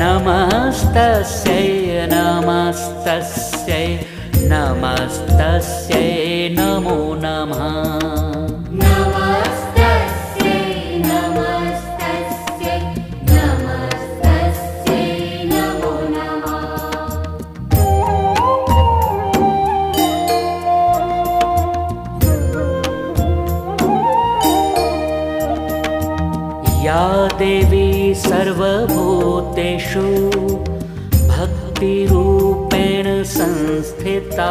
नमस्तस्यै नमस्तस्यै नमस्तस्यै नमो नमः। सर्वभूतेषु भक्तिरूपेण संस्थिता।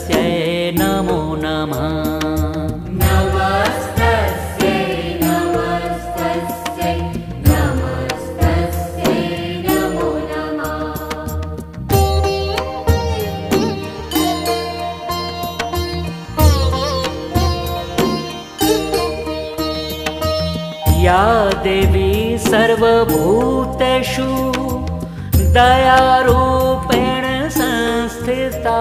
सर्वभूतेषु दयारूपेण संस्थिता।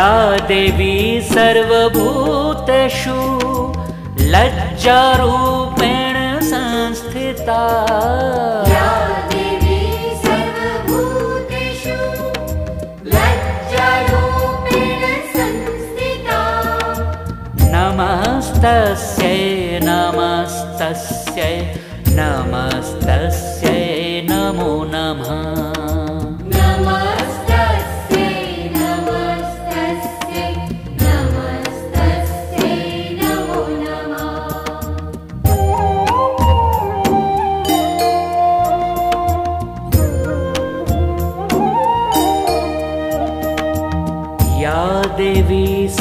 या देवी सर्वभूतेषु लज्जारूपेण संस्थिता। या देवी सर्वभूतेषु लज्जारूपेण संस्थिता। नमस्तस्यै नमस्तस्यै नमस्तस्यै नमो नमः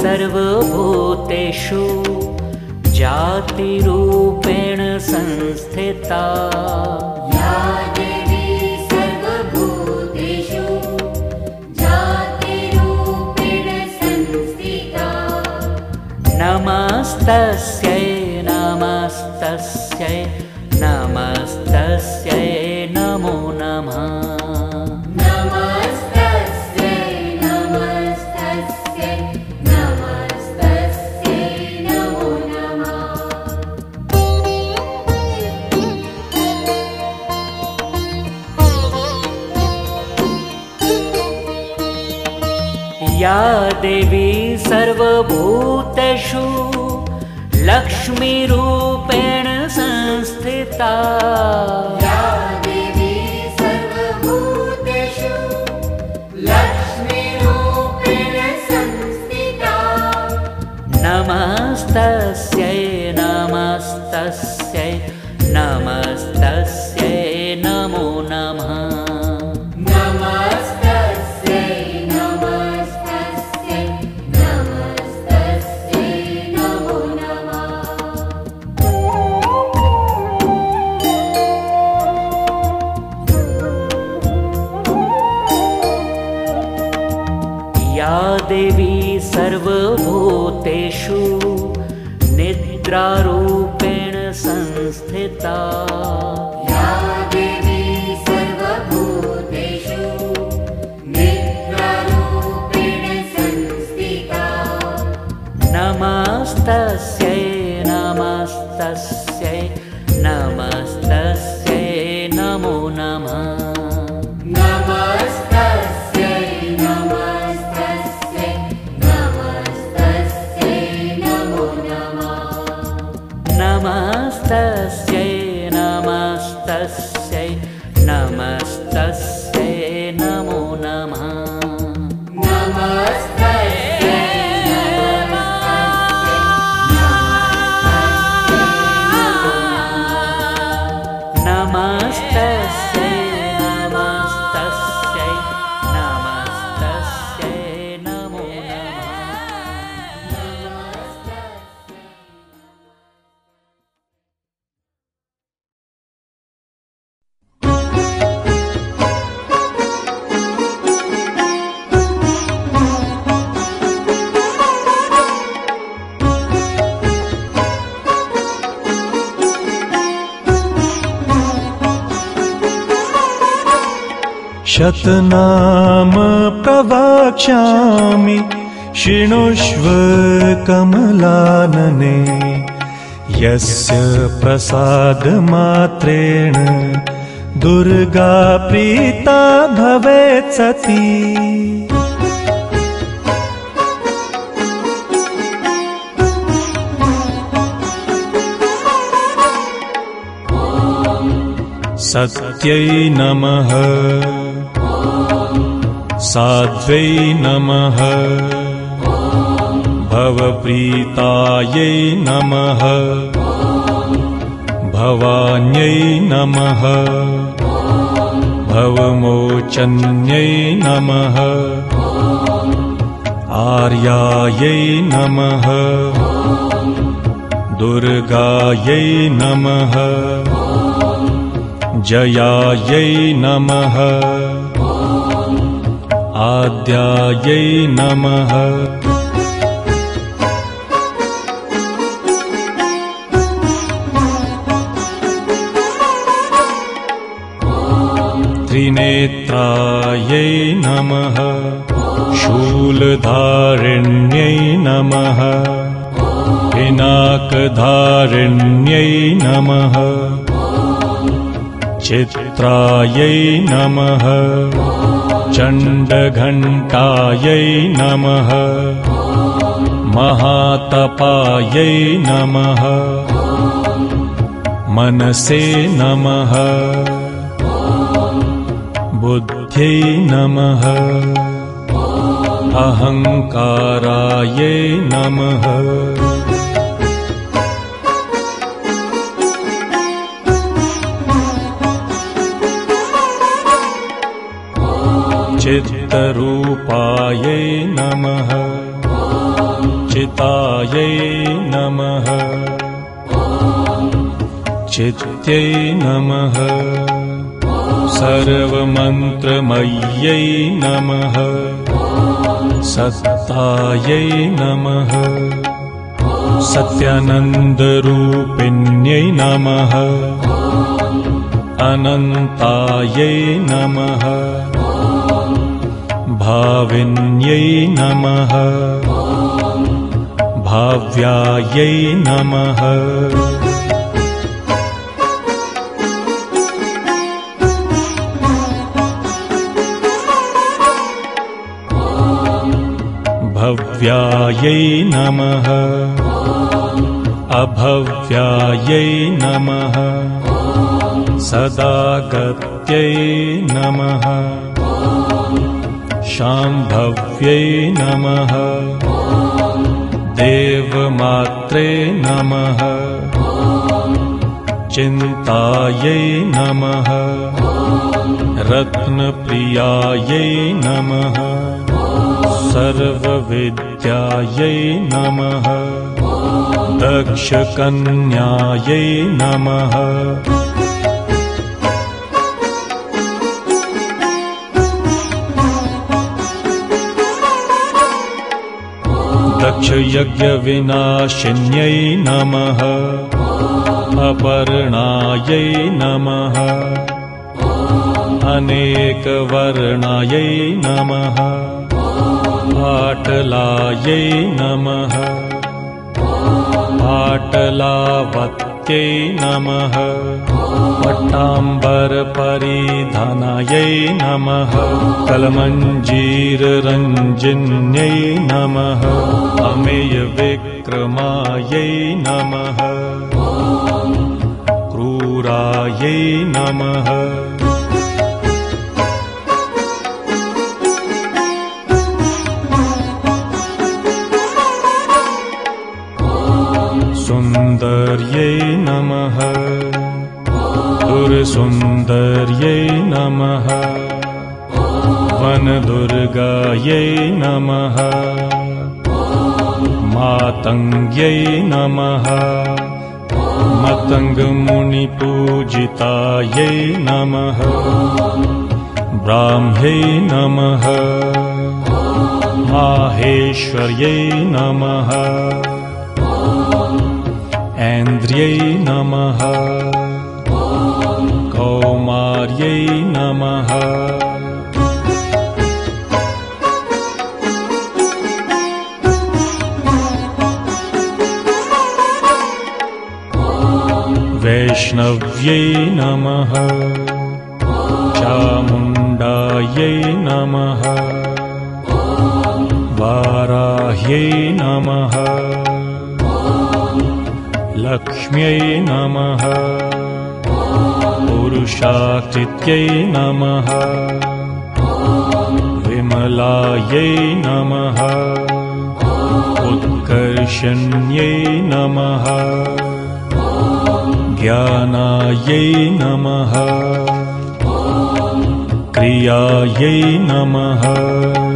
सर्वभूतेषु जातिरूपेण संस्थिता। या देवी सर्वभूतेषु जातिरूपेण संस्थिता। नमस्तस्यै नमस्तस्यै या देवी सर्वभूतेषु लक्ष्मीरूपेण संस्थिता। या देवी सर्वभूतेषु लक्ष्मीरूपेण संस्थिता। नमस्तस्यै प्रसादमात्रेण दुर्गा प्रीता भवेत् सती। सत्यै नमः। साध्वै नमः। भवप्रीतायै नमः भवान्यै नमः। भवमोचन्यै नमः। आर्यायै नमः। दुर्गायै नमः। जयायै नमः। आद्यायै नमः त्रिनेत्रायै नमः। शूलधारिण्यै नमः। पिनाकधारिण्यै नमः। चित्रायै नमः। चण्डघण्टायै नमः। महातपायै नमः। मनसे नमः बुद्ध्यै नमः। अहङ्कारायै नमः। चित्तरूपायै नमः। चितायै नमः। चित्यै नमः सर्वमन्त्रमय्यै नमः। सत्तायै नमः। सत्यानन्दरूपिण्यै नमः। अनन्तायै नमः। भाविन्यै नमः। भाव्यायै नमः भव्यायै नमः। अभव्यायै नमः। सदागत्यै नमः। शाम्भव्यै नमः। देवमात्रे नमः। चिन्तायै नमः। रत्नप्रियायै नमः सर्वविद्यायै नमः। दक्षकन्यायै नमः। दक्षयज्ञविनाशिन्यै नमः। अपर्णायै नमः। अनेकवर्णायै नमः पाटलायै नमः। पाटलावत्यै नमः। पट्टाम्बरपरिधानायै नमः। कलमञ्जीररञ्जिन्यै नमः। अमेयविक्रमायै नमः। क्रूरायै नमः सुन्दर्यै नमः। दुर्सुन्दर्यै नमः। वनदुर्गायै नमः। मातङ्ग्यै नमः। मतङ्गमुनिपूजितायै नमः। ब्राह्म्यै नमः। माहेश्वर्यै नमः ऐन्द्र्यै नमः कौमार्यै नमः वैष्णव्यै नमः चामुण्डायै नमः वाराह्यै नमः लक्ष्म्यै नमः। पुरुषाकृत्यै नमः। विमलायै नमः। उत्कर्षण्यै नमः। ज्ञानायै नमः। क्रियायै नमः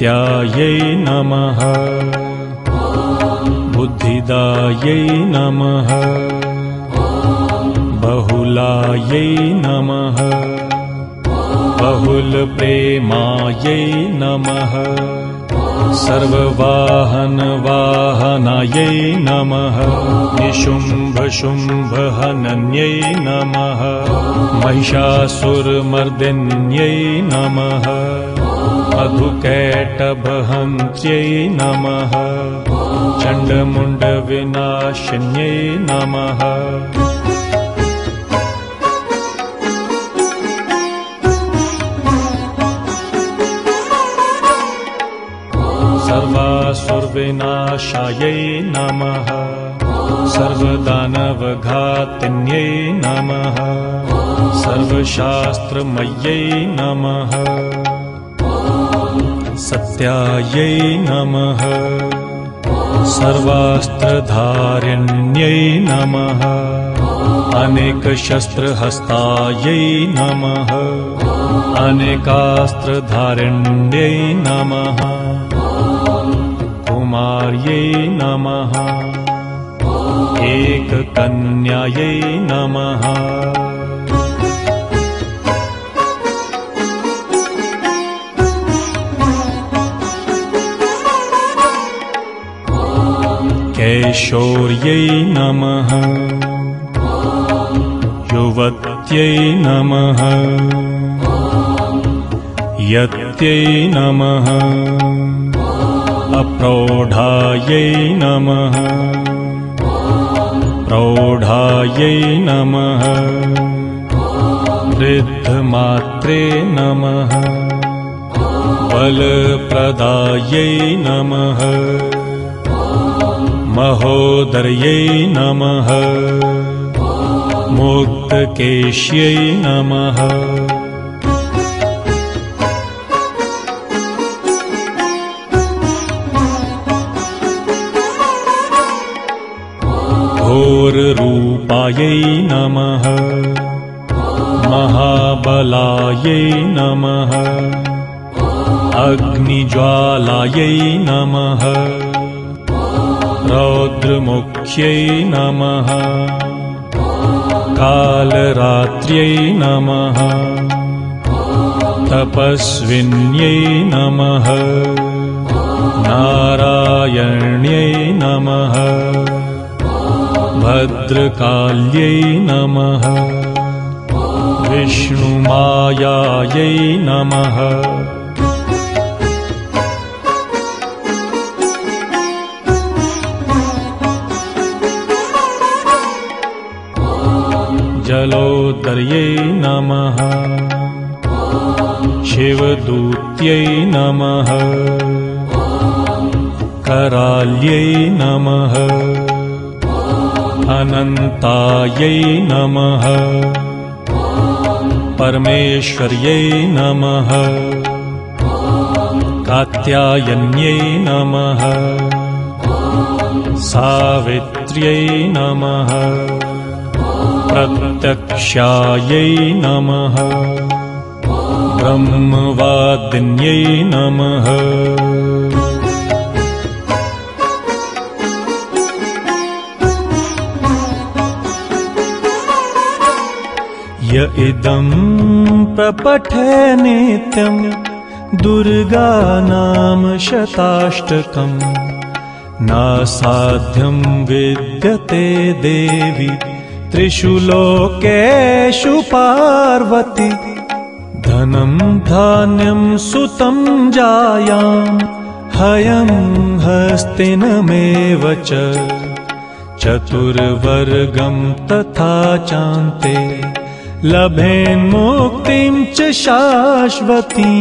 नित्यायै नमः। बुद्धिदायै नमः। बहुलायै नमः। बहुलप्रेमायै नमः। सर्ववाहनवाहनायै नमः। निशुम्भशुम्भहनन्यै नमः। महिषासुरमर्दिन्यै नमः मधुकैटभहन्त्यै नमः। चण्डमुण्डविनाशिन्यै नमः। सर्वासुरविनाशायै नमः। सर्वदानवघातिन्यै नमः। सर्वशास्त्रमय्यै नमः सत्यायै नमः। सर्वास्त्रधारिण्यै नमः। अनेकशस्त्रहस्तायै नमः। अनेकास्त्रधारिण्यै नमः। कुमार्यै नमः। एककन्यायै नमः कैशोर्यै नमः। युवत्यै नमः। यत्यै नमः। अप्रौढायै नमः। प्रौढायै नमः। वृद्धमात्रे नमः। बलप्रदायै नमः महोदर्यै नमः। मुक्तकेश्यै नमः। घोररूपायै नमः। महाबलायै नमः। अग्निज्वालायै नमः रौद्रमुख्यै नमः। कालरात्र्यै नमः। तपस्विन्यै नमः। नारायण्यै नमः। भद्रकाल्यै नमः। विष्णुमायायै नमः जलोदर्यै नमः। शिवदूत्यै नमः। कराल्यै नमः। अनन्तायै नमः। परमेश्वर्यै नमः। कात्यायन्यै नमः। सावित्र्यै नमः प्रत्यक्षायै नमः। ब्रह्मवादिन्यै नमः। य इदं प्रपठे नित्यं दुर्गानाम शताष्टकम् नासाध्यं विद्यते देवि त्रिषु लोकेषु पार्वती धनं धान्यं सुतं जायां हयं हस्तिनमेव च। चतुर्वर्गं तथा चान्ते लभेन्मुक्तिं च शाश्वती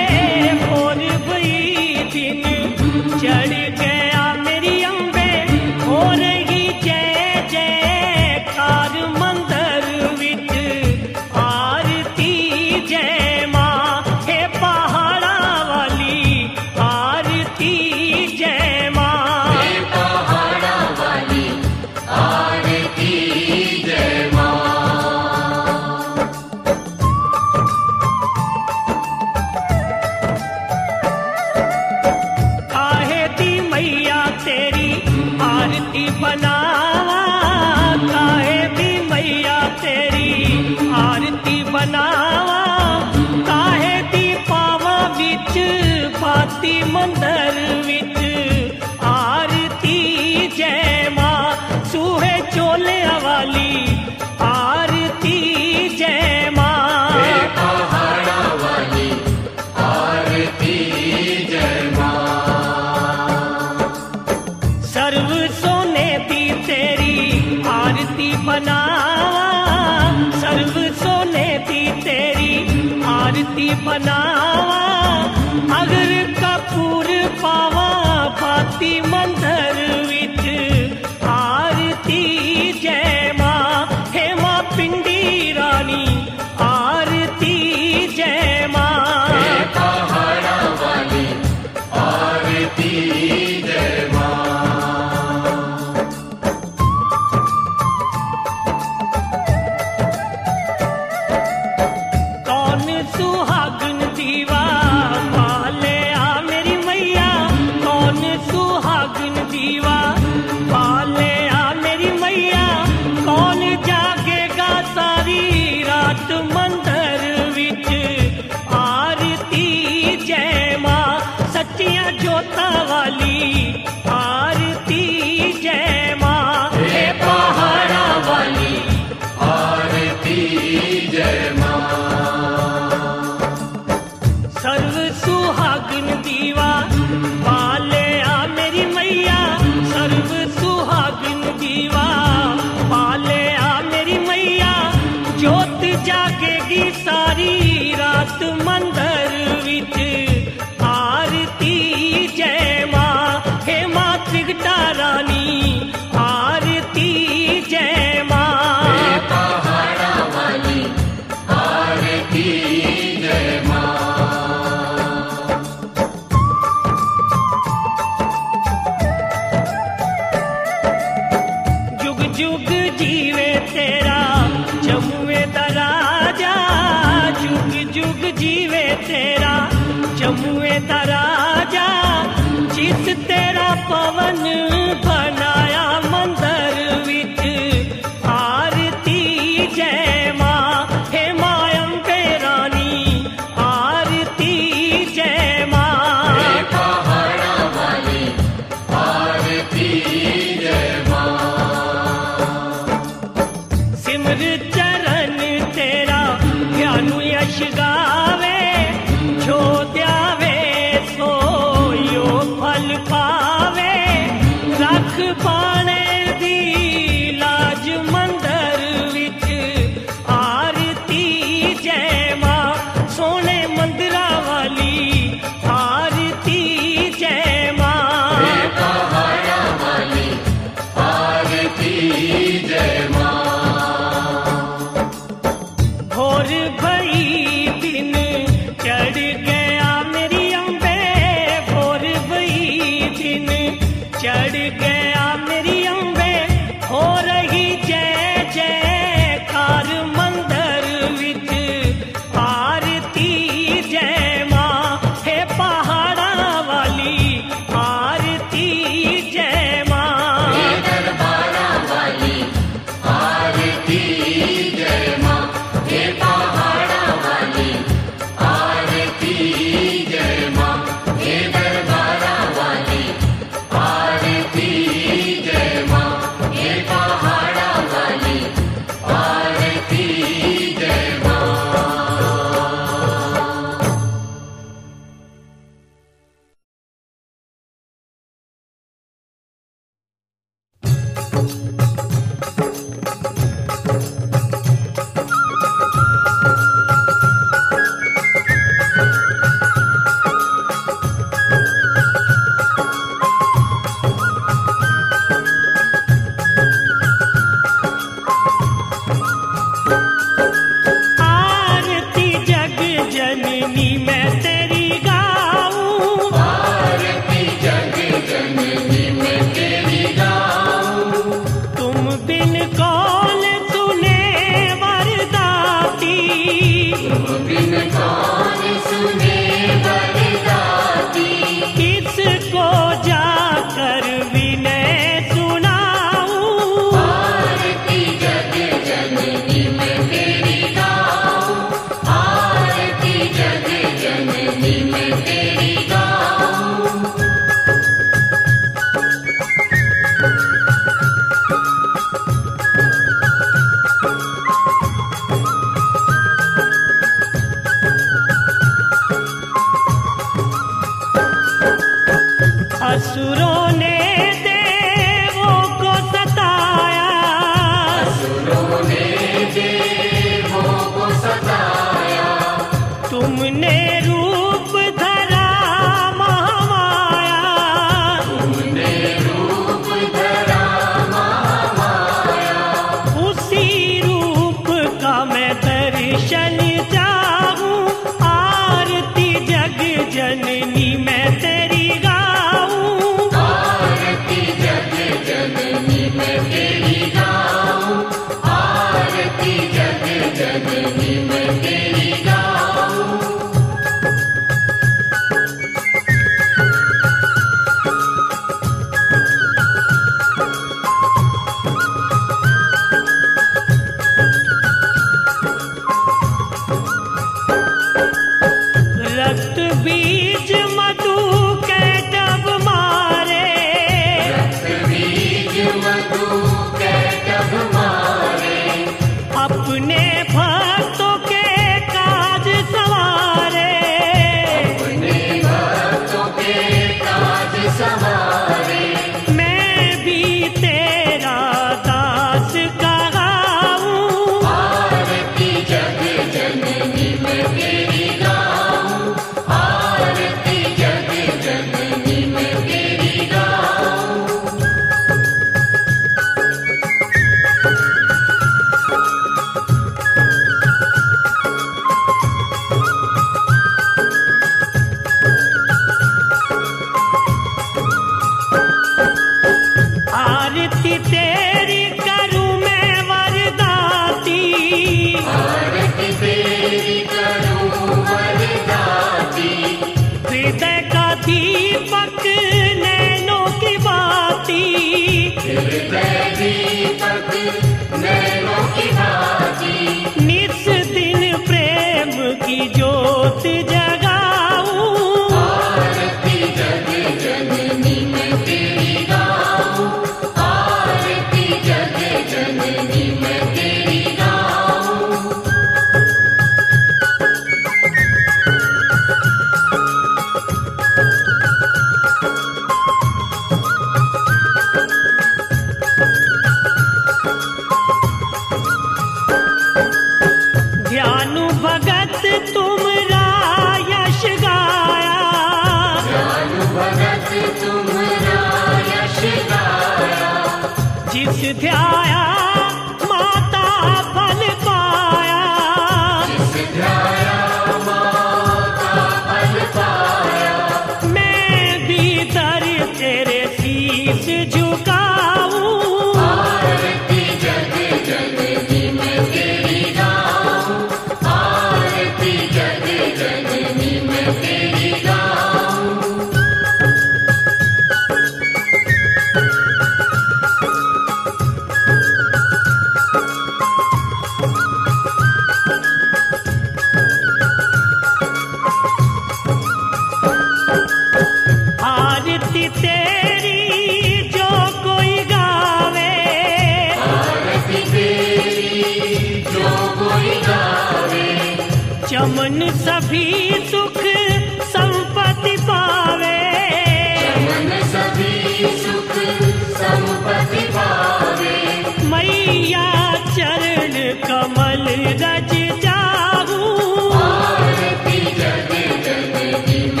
You.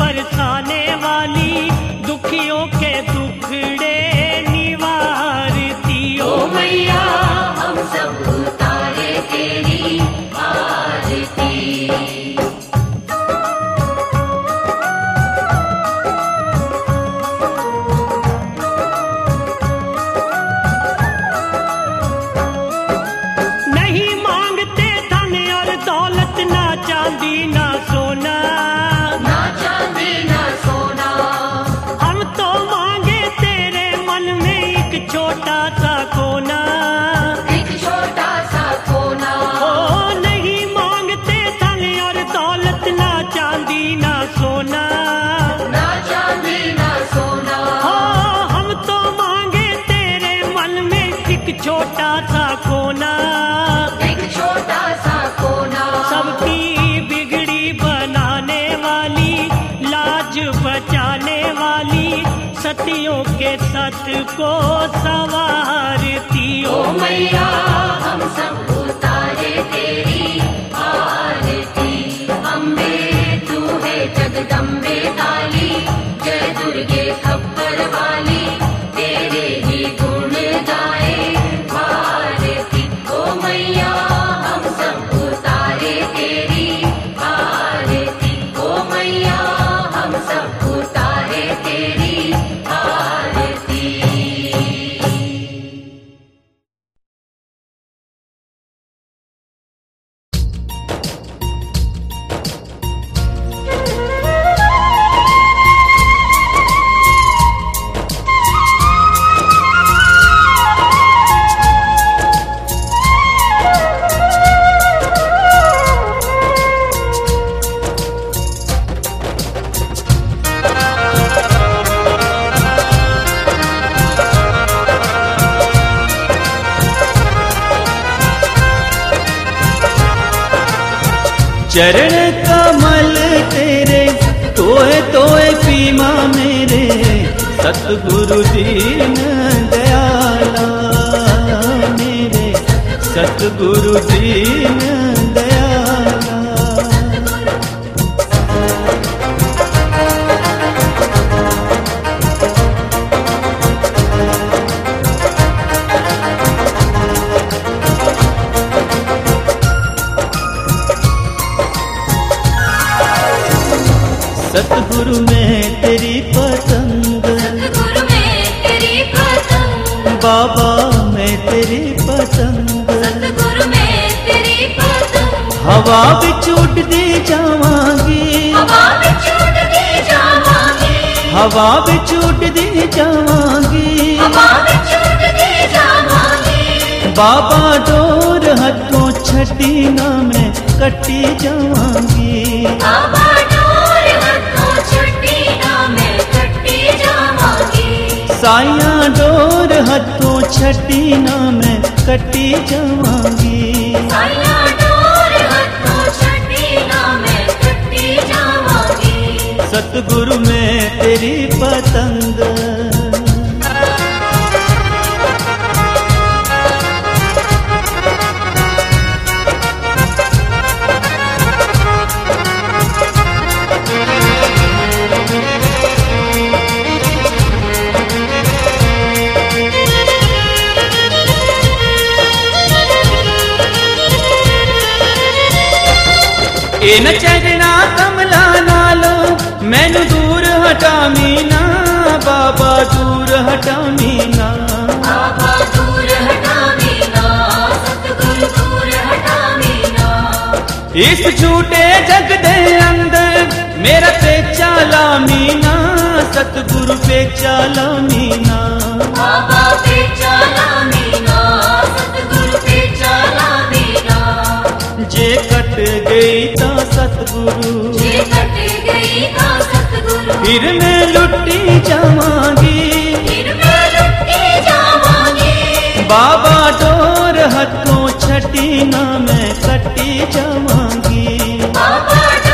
बरसाने वाली दुखियों के बात को संवारती ओ मैया हम सब उतारे तेरी आरती। अम्बे तू है जगदम्बे सतगुरु में तेरी पसंद बाबा मैं तेरी पसंद हवा बिच दे जावांगी। हवा बिच दे जावांगी। बाबा डोर हथों छटी ना मैं कटी जावांगी। साया डोर हथों छटी ना मैं कटी जावांगी। सतगुरु में तेरी पतंग इन चरणा कमला नालो मैनु दूर हटा मीना बाबा दूर हटा मीना इस झूठे जग दे अंदर मेरा पेचाला मीना सतगुरु पेचाला मीना बाबा पेचाला मीना सतगुरु पेचाला मीना जे कट गई ता तो सतगुरु। फिर मैं लुटी जावांगी। बाबा डोर हथों छटी ना मैं कटी जावांगी। बाबा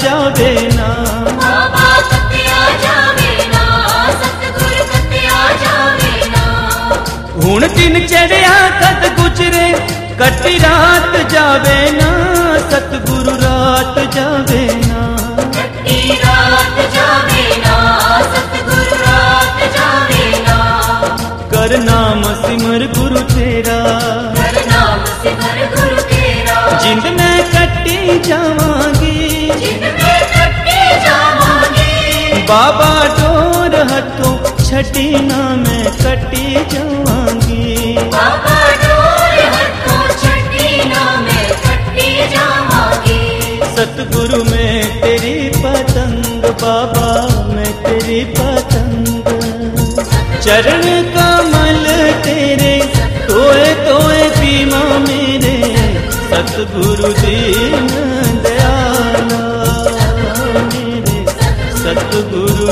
ਜਾਵੇ ਨਾ ਬਾਬਾ ਸੱਤਿਆ ਜਾਵੇ ਨਾ ਸਤਗੁਰ ਸੱਤਿਆ ਜਾਵੇ ਨਾ ਹੁਣ ਦਿਨ ਚੜਿਆ ਕਦ ਗੁਜਰੇ ਕੱਟੀ ਰਾਤ ਜਾਵੇ ਨਾ ਸਤਗੁਰ ਰਾਤ ਜਾਵੇ ਨਾ ਕੱਟੀ ਰਾਤ ਜਾਵੇ ਨਾ ਸਤਗੁਰ ਰਾਤ ਜਾਵੇ ਨਾ ਕਰ ਨਾਮ ਸਿਮਰ ਗੁਰੂ ਤੇਰਾ ਕਰ ਨਾਮ ਸਿਮਰ ਗੁਰੂ ਤੇਰਾ ਜਿੰਦ ਮੈਂ ਕੱਟੀ ਜਾਵਾਂ बाबा डोर हटो छठी ना मैं कटी जावांगी बाबा डोर हटो ना मैं कटी जावांगी सतगुरु में तेरी पतंग बाबा मैं तेरी पतंग। चरण कमल तेरे तोए तोए पीमा मेरे। सतगुरु दीना सतगुरु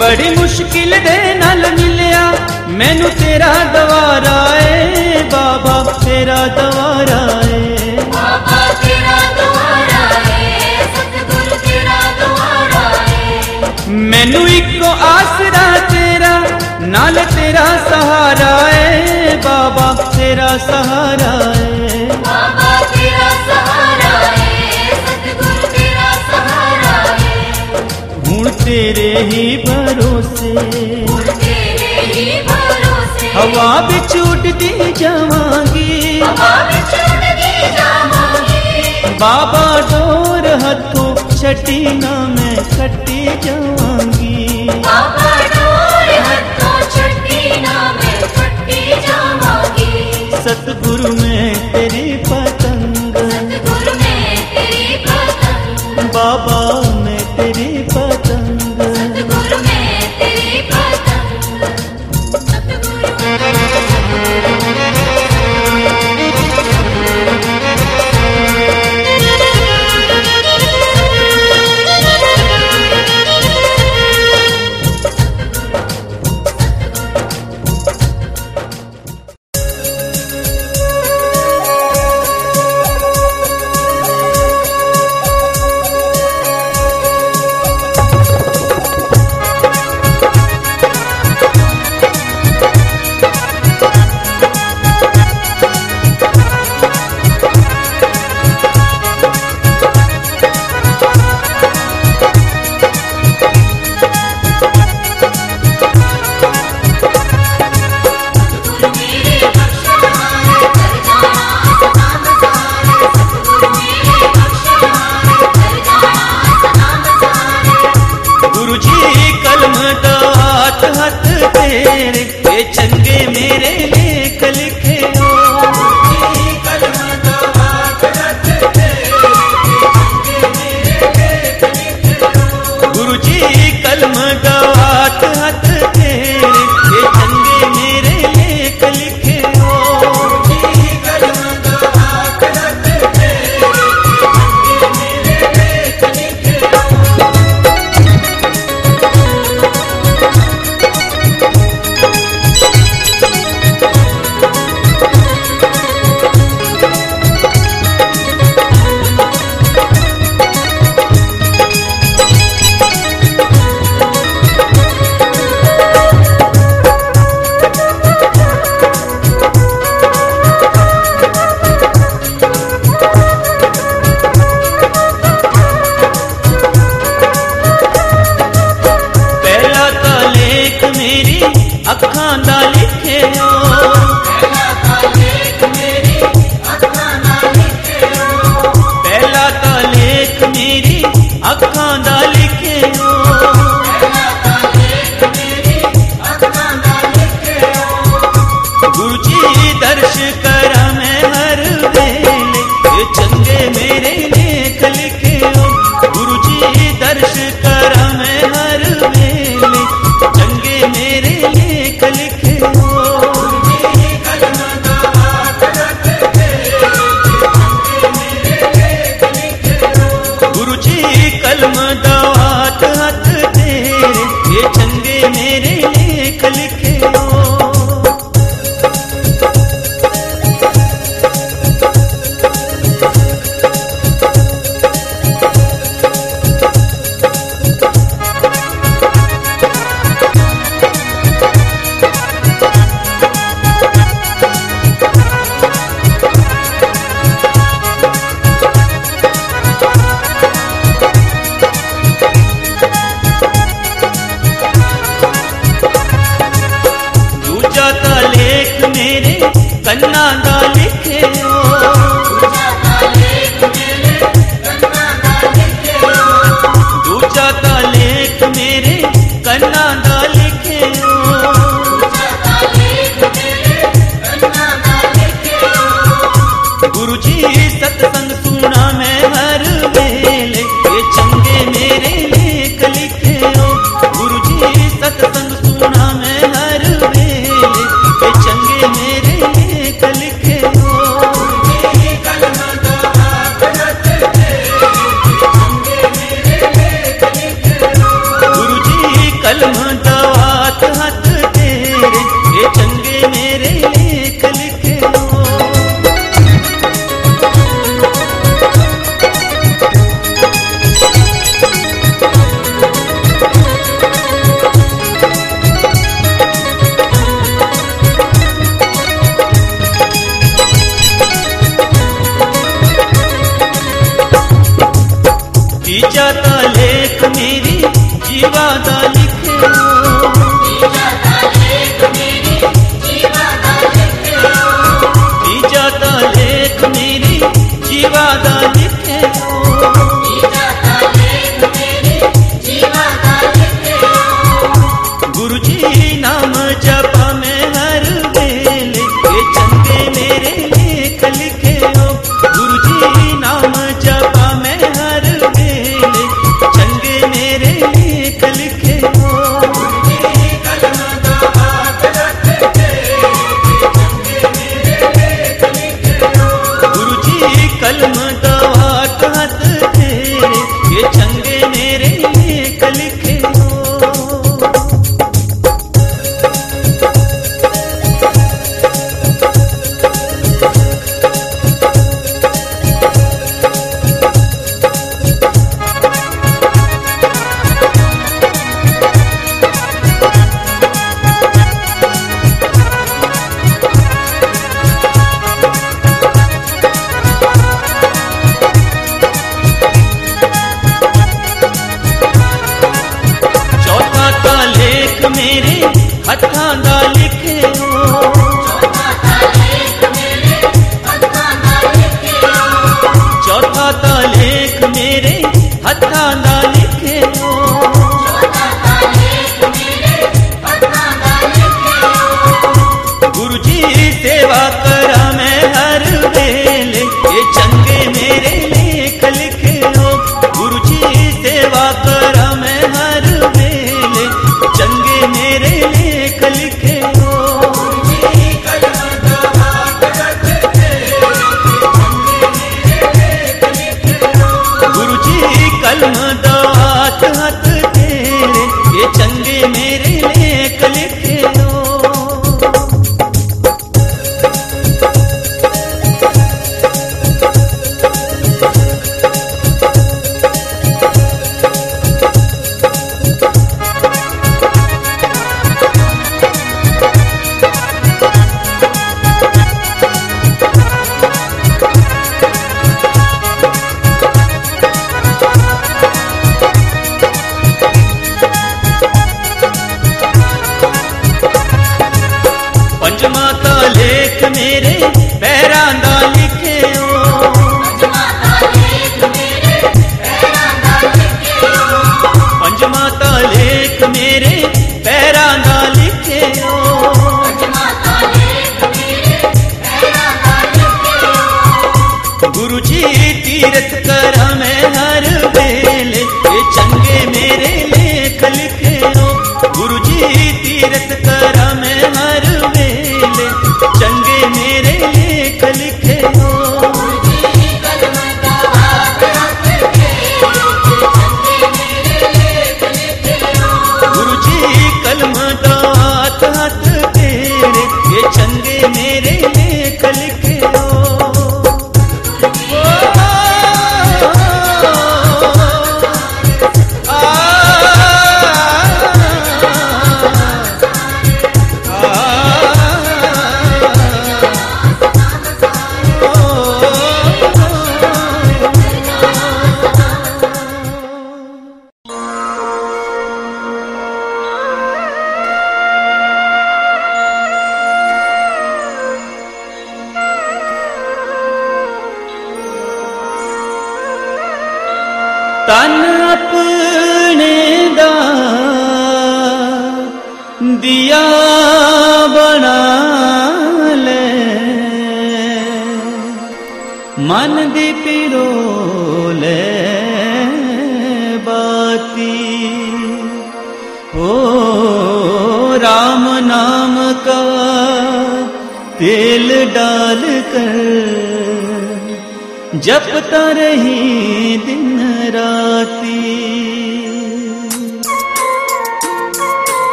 बड़ी मुश्किल दे नल मिलया मैनू तेरा दवारा है बाबा तेरा दवारा तेरा सहारा है। बाबा तेरा सहारा है तेरे ही। भरोसे। हवा भी छूट दी हवा जावांगी। बाबा डोर हथों छटी ना मैं कटी जावांगी। बाबा हत्था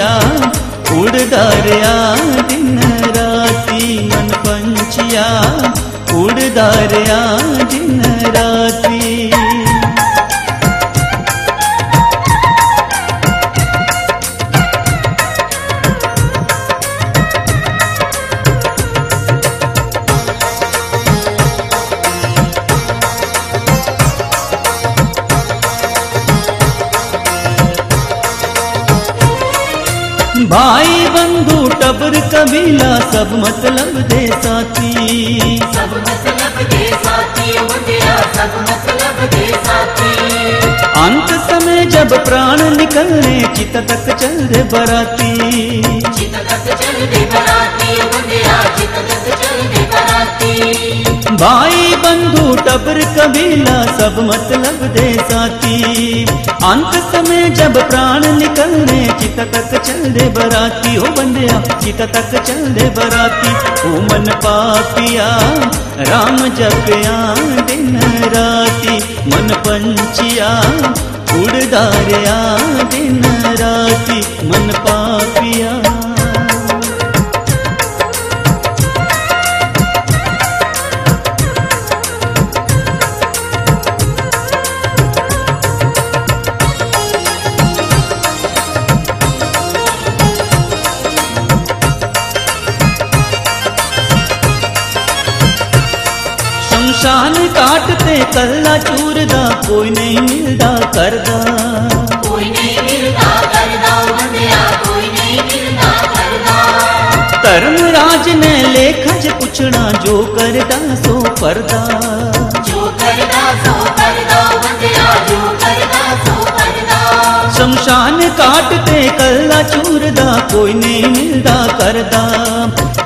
पंछिया उड़दा रिया दिन राती मन पंछिया उड़दा रिया दिन सब मतलब दे साथी। सब मतलब दे साथी मुंडिया सब मतलब दे साथी। अंत समय जब प्राण निकलने चित तक चल दे बराती। चित तक चल दे बराती मुंडिया चित तक चल दे भाई बंधु, टबर कबीला, सब मतलब दे साथी। अंत समय जब प्राण निकलने, चित तक चल दे बराती। हो बंदिया चित तक चल दे बराती। ओ मन पापिया, राम जपिया, दिन राती। मन पंचिया उड़दारिया दिन राती। मन पापिया शान काटते कल्ला चूरदा कोई नहीं मिलदा करदा। कोई नहीं करदा धर्म राज ने लेखा च पुछना जो करदा सो करदा। जो करदा सो बंदिया जो करदा सो शमशान काटते कल्ला चूरदा कोई नहीं मिलदा करदा।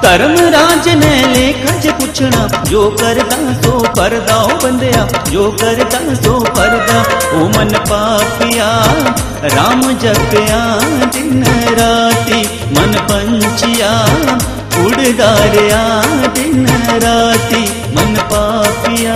ਧਰਮ ਰਾਜ ਨੇ ਲੇਖਾਂ 'ਚ ਪੁੱਛਣਾ ਜੋ ਕਰਦਾ ਸੋ ਪਰਦਾ ਉਹ ਬੰਦਿਆ ਜੋ ਕਰਦਾ ਸੋ ਪਰਦਾ ਉਹ ਮਨ ਪਾਪਿਆ ਰਾਮ ਜਪਿਆ ਦਿਨ ਰਾਤੀ ਮਨ ਪੰਚਿਆ ਉੜਦਾ ਰਿਆ ਦਿਨ ਰਾਤੀ ਮਨ ਪਾਪਿਆ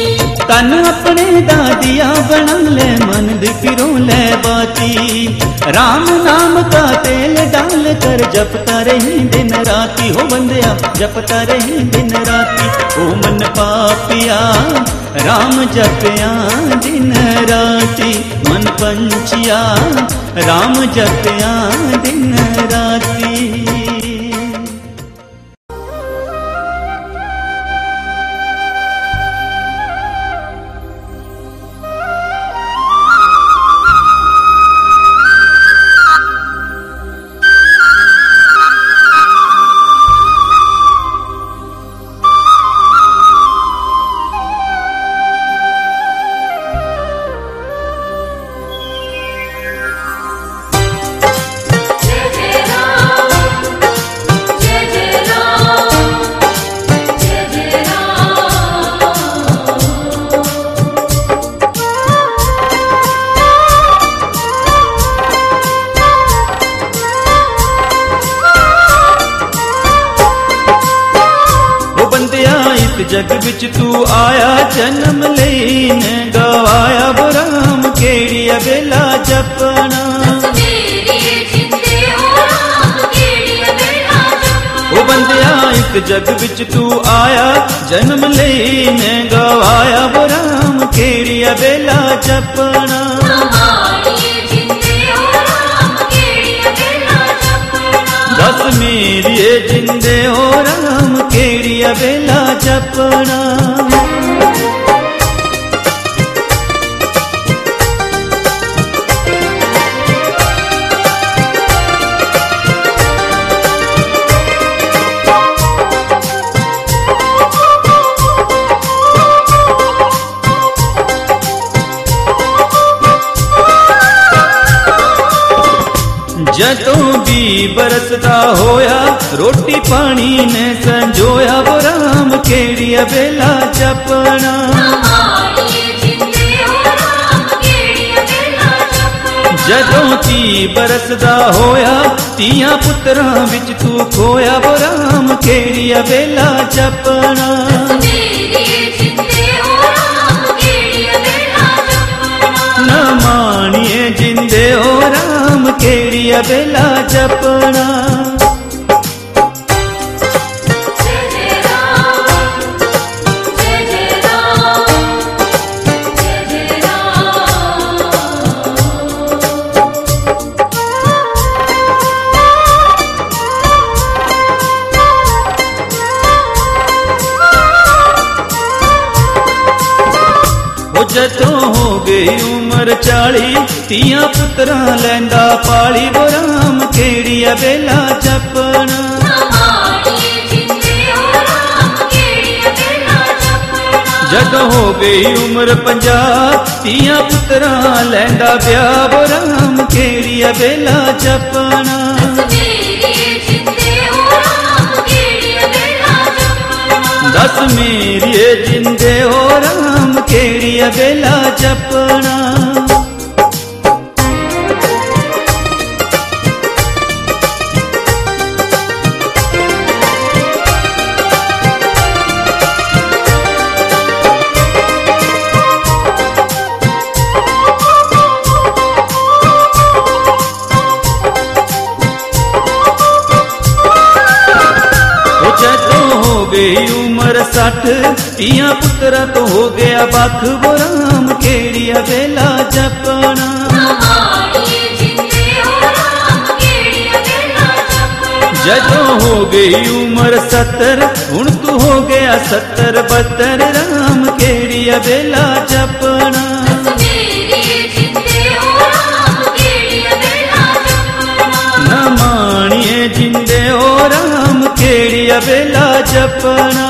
तन अपने दादिया बना ले मन दी फिरो ले बाती राम नाम का तेल डाल कर जपता रही दिन राती हो बंदया जपता रही दिन राती ओ मन पापिया राम जपया दिन राती मन पंचिया राम जपया दिन राती जय लिए जिंदे और हम केरिया बेला जपना। तरसदा होया, रोटी पानी ने संजोया, वो राम केड़ी बेला जपना। जदों ती बरसदा होया, तिया पुत्रा बिच तू खोया, वो राम केड़ी बेला जपना। न मानिए जिंदे हो राम केड़िया बेला जपना। ਗਈ ਉਮਰ 40 ਤੀਆਂ ਪੁੱਤਰਾਂ ਲੈਂਦਾ ਪਾਲੀ ਬਰਾਮ ਕਿਹੜੀ ਵੇਲਾ ਜਪਣਾ ਮਾਣੀਏ ਜਿੰਦੇ ਹੋ ਰਾਮ ਕਿਹੜੀਆਂ ਵੇਲਾ ਜਪਣਾ ਜਦ ਹੋ ਗਈ ਉਮਰ ਪੰਜਾਹ ਧੀਆਂ ਪੁੱਤਰਾਂ ਲੈਂਦਾ ਵਿਆਹ ਵੋ ਰਾਮ ਕਿਹੜੀ ਵੇਲਾ ਜਪਣਾ ਮੇਰੀਏ ਜਿੰਦੇ ਹੋ ਰਾਮ ਕਿਹੜੀਆਂ ਵੇਲਾ ਜਪਣਾ ਦਸ ਮੇਰੀਏ ਜਿੰਦੇ ਹੋ ਰਾਮ बेला जपना। सठ पिया पुत्रा तो हो गया बाख। वो राम केड़िया बेला जपना। जजो हो गई उम्र सत्तर। हूँ तू हो गया सत्तर बत्तर। राम केड़ी बेला जपना। न मानिए जिंदे ओ राम केड़ी बेला जपना।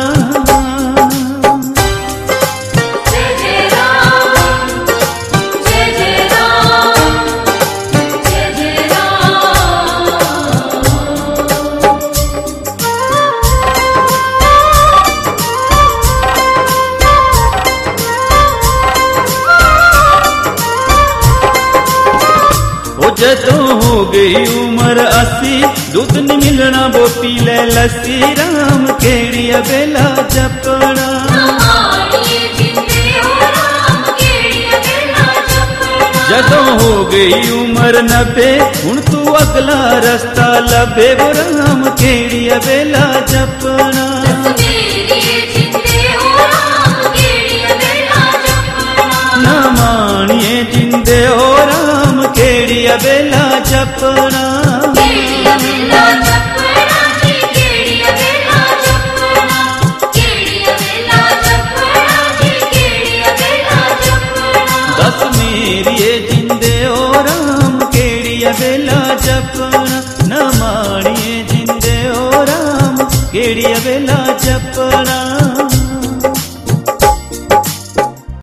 जाबो पीले लस्सी राम केड़िया बेला जपड़ा जदों हो गई उम्र नबे हूँ तू अगला रस्ता लबे, वो राम केड़िया बेला जपना। ना मानिए जिंदे हो राम केड़िया बेला जपना। जपना